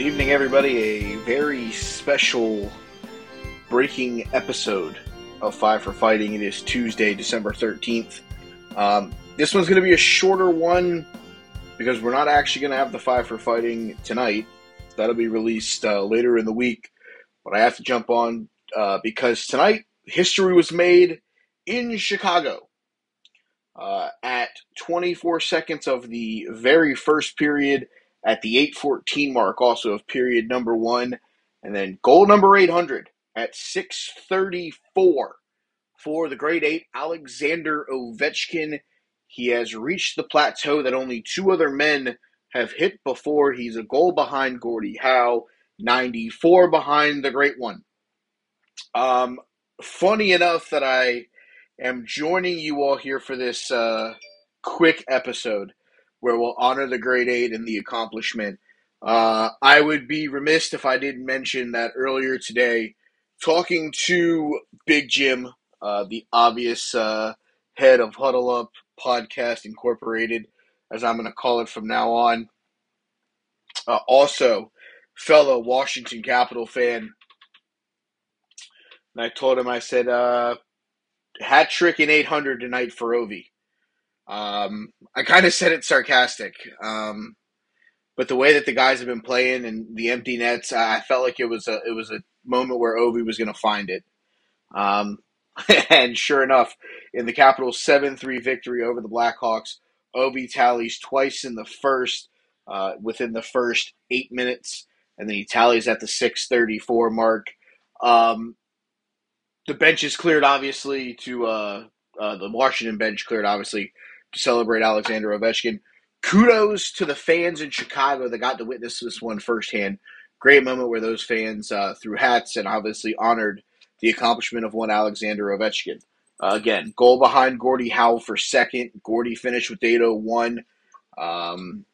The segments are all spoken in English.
evening, everybody. A very special breaking episode of Five for Fighting. It is Tuesday, December 13th. Um, this one's going to be a shorter one because we're not actually going to have the Five for Fighting tonight. That'll be released uh, later in the week. But I have to jump on uh, because tonight history was made in Chicago. Uh, at 24 seconds of the very first period, at the 814 mark, also of period number one, and then goal number 800 at 634 for the great eight Alexander Ovechkin. He has reached the plateau that only two other men have hit before. He's a goal behind Gordie Howe, 94 behind the great one. Um, funny enough that I am joining you all here for this uh, quick episode where we'll honor the great eight and the accomplishment. Uh, I would be remiss if I didn't mention that earlier today, talking to Big Jim, uh, the obvious uh, head of Huddle Up Podcast Incorporated, as I'm going to call it from now on. Uh, also, fellow Washington Capital fan. And I told him, I said, uh, hat trick in 800 tonight for Ovi. Um, I kind of said it sarcastic, um, but the way that the guys have been playing and the empty nets, I felt like it was a it was a moment where Ovi was going to find it. Um, and sure enough, in the Capitals' 7 3 victory over the Blackhawks, Ovi tallies twice in the first, uh, within the first eight minutes, and then he tallies at the 634 mark. Um, the bench is cleared, obviously, to uh, uh, the Washington bench cleared, obviously, celebrate Alexander Ovechkin. Kudos to the fans in Chicago that got to witness this one firsthand. Great moment where those fans uh, threw hats and obviously honored the accomplishment of one Alexander Ovechkin. Uh, again, goal behind Gordie Howe for second. Gordie finished with 801. Um,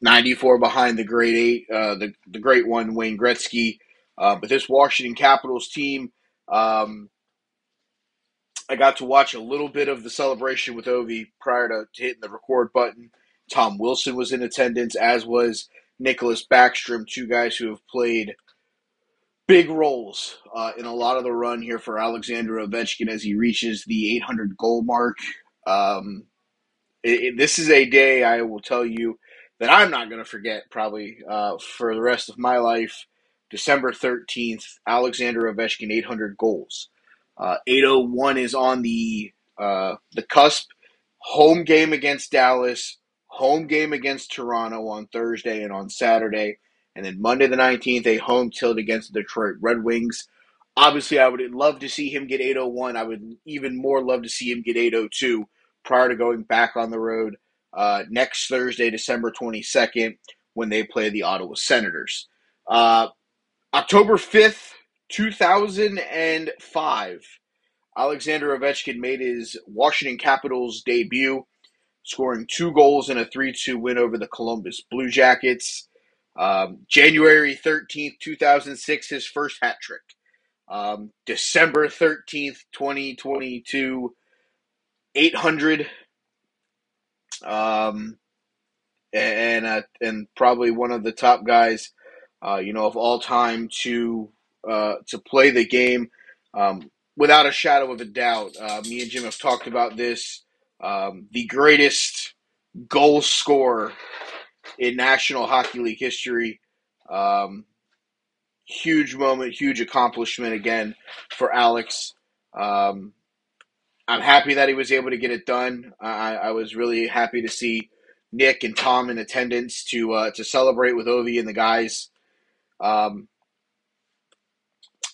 94 behind the great eight, uh, the, the great one, Wayne Gretzky. Uh, but this Washington Capitals team, um, I got to watch a little bit of the celebration with Ovi prior to, to hitting the record button. Tom Wilson was in attendance, as was Nicholas Backstrom, two guys who have played – big roles uh, in a lot of the run here for Alexander Ovechkin as he reaches the 800 goal mark. Um, it, it, this is a day I will tell you that I'm not going to forget probably uh, for the rest of my life. December 13th, Alexander Ovechkin 800 goals. Uh, 801 is on the uh, the cusp. Home game against Dallas, home game against Toronto on Thursday and on Saturday. And then Monday the 19th, a home tilt against the Detroit Red Wings. Obviously, I would love to see him get 801. I would even more love to see him get 802 prior to going back on the road uh, next Thursday, December 22nd, when they play the Ottawa Senators. Uh, October 5th, 2005, Alexander Ovechkin made his Washington Capitals debut, scoring two goals in a 3 2 win over the Columbus Blue Jackets. Um, January 13th, 2006, his first hat trick. Um, December 13th, 2022, 800. Um, and uh, and probably one of the top guys, uh, you know, of all time to uh, to play the game, um, without a shadow of a doubt. Uh, me and Jim have talked about this. Um, the greatest goal scorer in National Hockey League history. Um, huge moment, huge accomplishment again for Alex. Um, I'm happy that he was able to get it done. I, I, was really happy to see Nick and Tom in attendance to uh, to celebrate with Ovi and the guys. Um,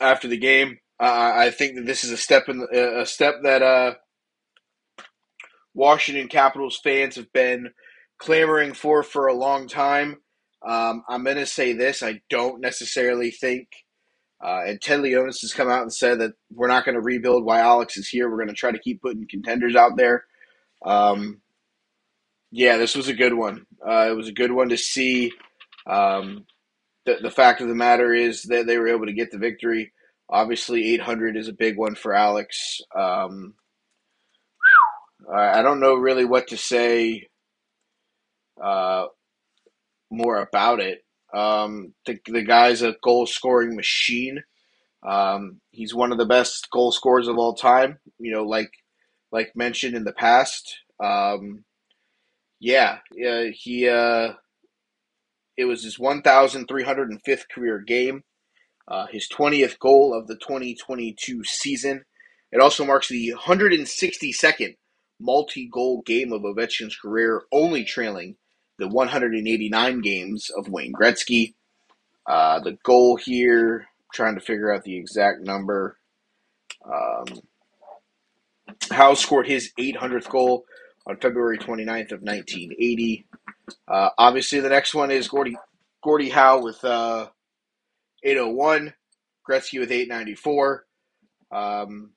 after the game, uh, I think that this is a step in a step that uh, Washington Capitals fans have been clamoring for for a long time. Um, I'm going to say this: I don't necessarily think, uh, and Ted Leonsis has come out and said that we're not going to rebuild while Alex is here. We're going to try to keep putting contenders out there. Um, yeah, this was a good one. Uh, it was a good one to see. Um, the, the fact of the matter is that they were able to get the victory. Obviously, 800 is a big one for Alex. Um, I don't know really what to say uh, more about it. Um, the, the guy's a goal scoring machine. Um, he's one of the best goal scorers of all time. You know, like like mentioned in the past. Um, yeah, uh, he uh, it was his 1,305th career game, uh, his 20th goal of the 2022 season. It also marks the 162nd multi-goal game of Ovechkin's career, only trailing the 189 games of Wayne Gretzky. Uh, the goal here, trying to figure out the exact number. Um, Howe scored his 800th goal on February 29th of 1980. Uh, obviously, the next one is Gordie Gordie Howe with uh, 801, Gretzky with 894. Um,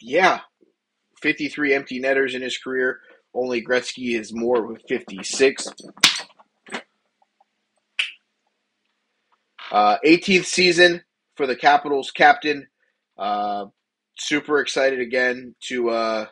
yeah, 53 empty netters in his career. Only Gretzky is more with 56. Uh, 18th season for the Capitals captain. Uh, super excited again to uh,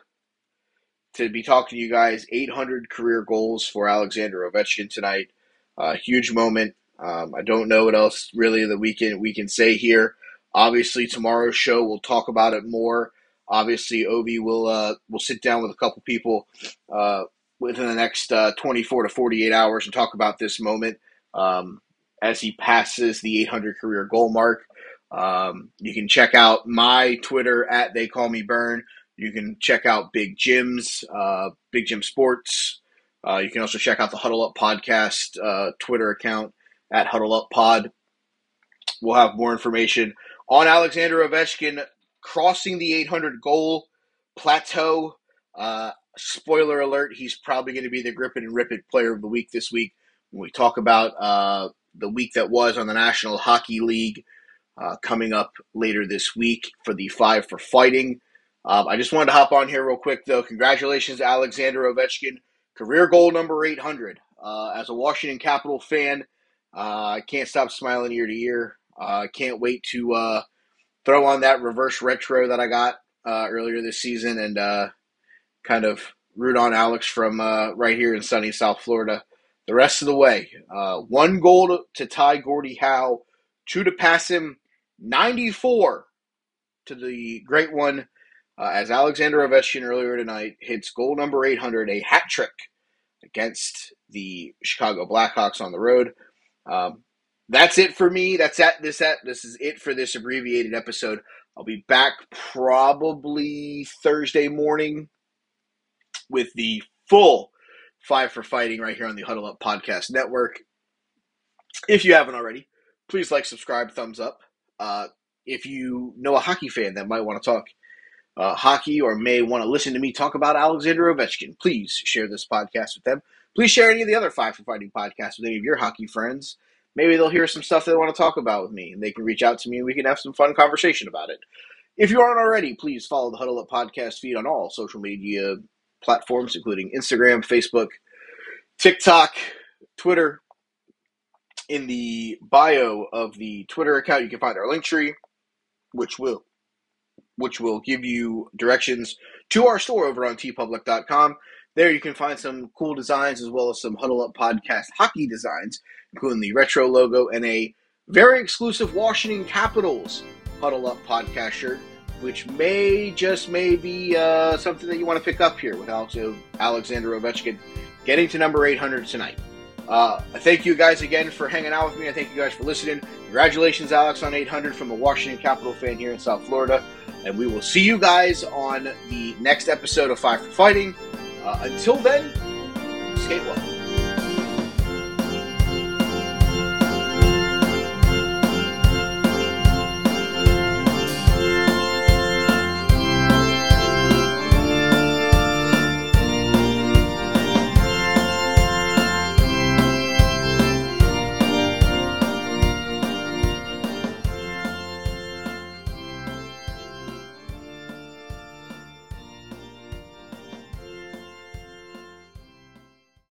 to be talking to you guys. 800 career goals for Alexander Ovechkin tonight. Uh, huge moment. Um, I don't know what else really that we can we can say here. Obviously, tomorrow's show we'll talk about it more. Obviously, Ovi will uh, will sit down with a couple people uh, within the next uh, 24 to 48 hours and talk about this moment um, as he passes the 800 career goal mark. Um, you can check out my Twitter at They Call Me Burn. You can check out Big Jim's uh, Big Jim Sports. Uh, you can also check out the Huddle Up Podcast uh, Twitter account at Huddle Up Pod. We'll have more information on Alexander Ovechkin crossing the 800 goal plateau. Uh, spoiler alert, he's probably going to be the Grip and Rip It player of the week this week when we talk about uh, the week that was on the National Hockey League uh, coming up later this week for the Five for Fighting. Um, I just wanted to hop on here real quick, though. Congratulations, Alexander Ovechkin. Career goal number 800. Uh, as a Washington Capital fan, uh, I can't stop smiling year to year. I uh, can't wait to uh, throw on that reverse retro that I got uh, earlier this season and uh, kind of root on Alex from uh, right here in sunny South Florida the rest of the way. Uh, one goal to, to, tie Gordie Howe, two to pass him, 94 to the great one uh, as Alexander Ovechkin earlier tonight hits goal number 800, a hat trick against the Chicago Blackhawks on the road. Um, that's it for me. That's at this at this is it for this abbreviated episode. I'll be back probably Thursday morning with the full five for fighting right here on the Huddle Up Podcast Network. If you haven't already, please like, subscribe, thumbs up. Uh, if you know a hockey fan that might want to talk uh, hockey or may want to listen to me talk about Alexander Ovechkin, please share this podcast with them. Please share any of the other Five for Fighting podcasts with any of your hockey friends maybe they'll hear some stuff they want to talk about with me and they can reach out to me and we can have some fun conversation about it. If you aren't already, please follow the Huddle Up podcast feed on all social media platforms, including Instagram, Facebook, TikTok, Twitter. In the bio of the Twitter account, you can find our Linktree, which will which will give you directions to our store over on teepublic.com. There you can find some cool designs as well as some Huddle Up Podcast hockey designs, including the retro logo and a very exclusive Washington Capitals Huddle Up Podcast shirt, which may just may be uh, something that you want to pick up here with Alexander Ovechkin getting to number 800 tonight. Uh, thank you guys again for hanging out with me. I thank you guys for listening. Congratulations, Alex, on 800 from a Washington Capital fan here in South Florida. And we will see you guys on the next episode of Five for Fighting. Uh, until then, skate well.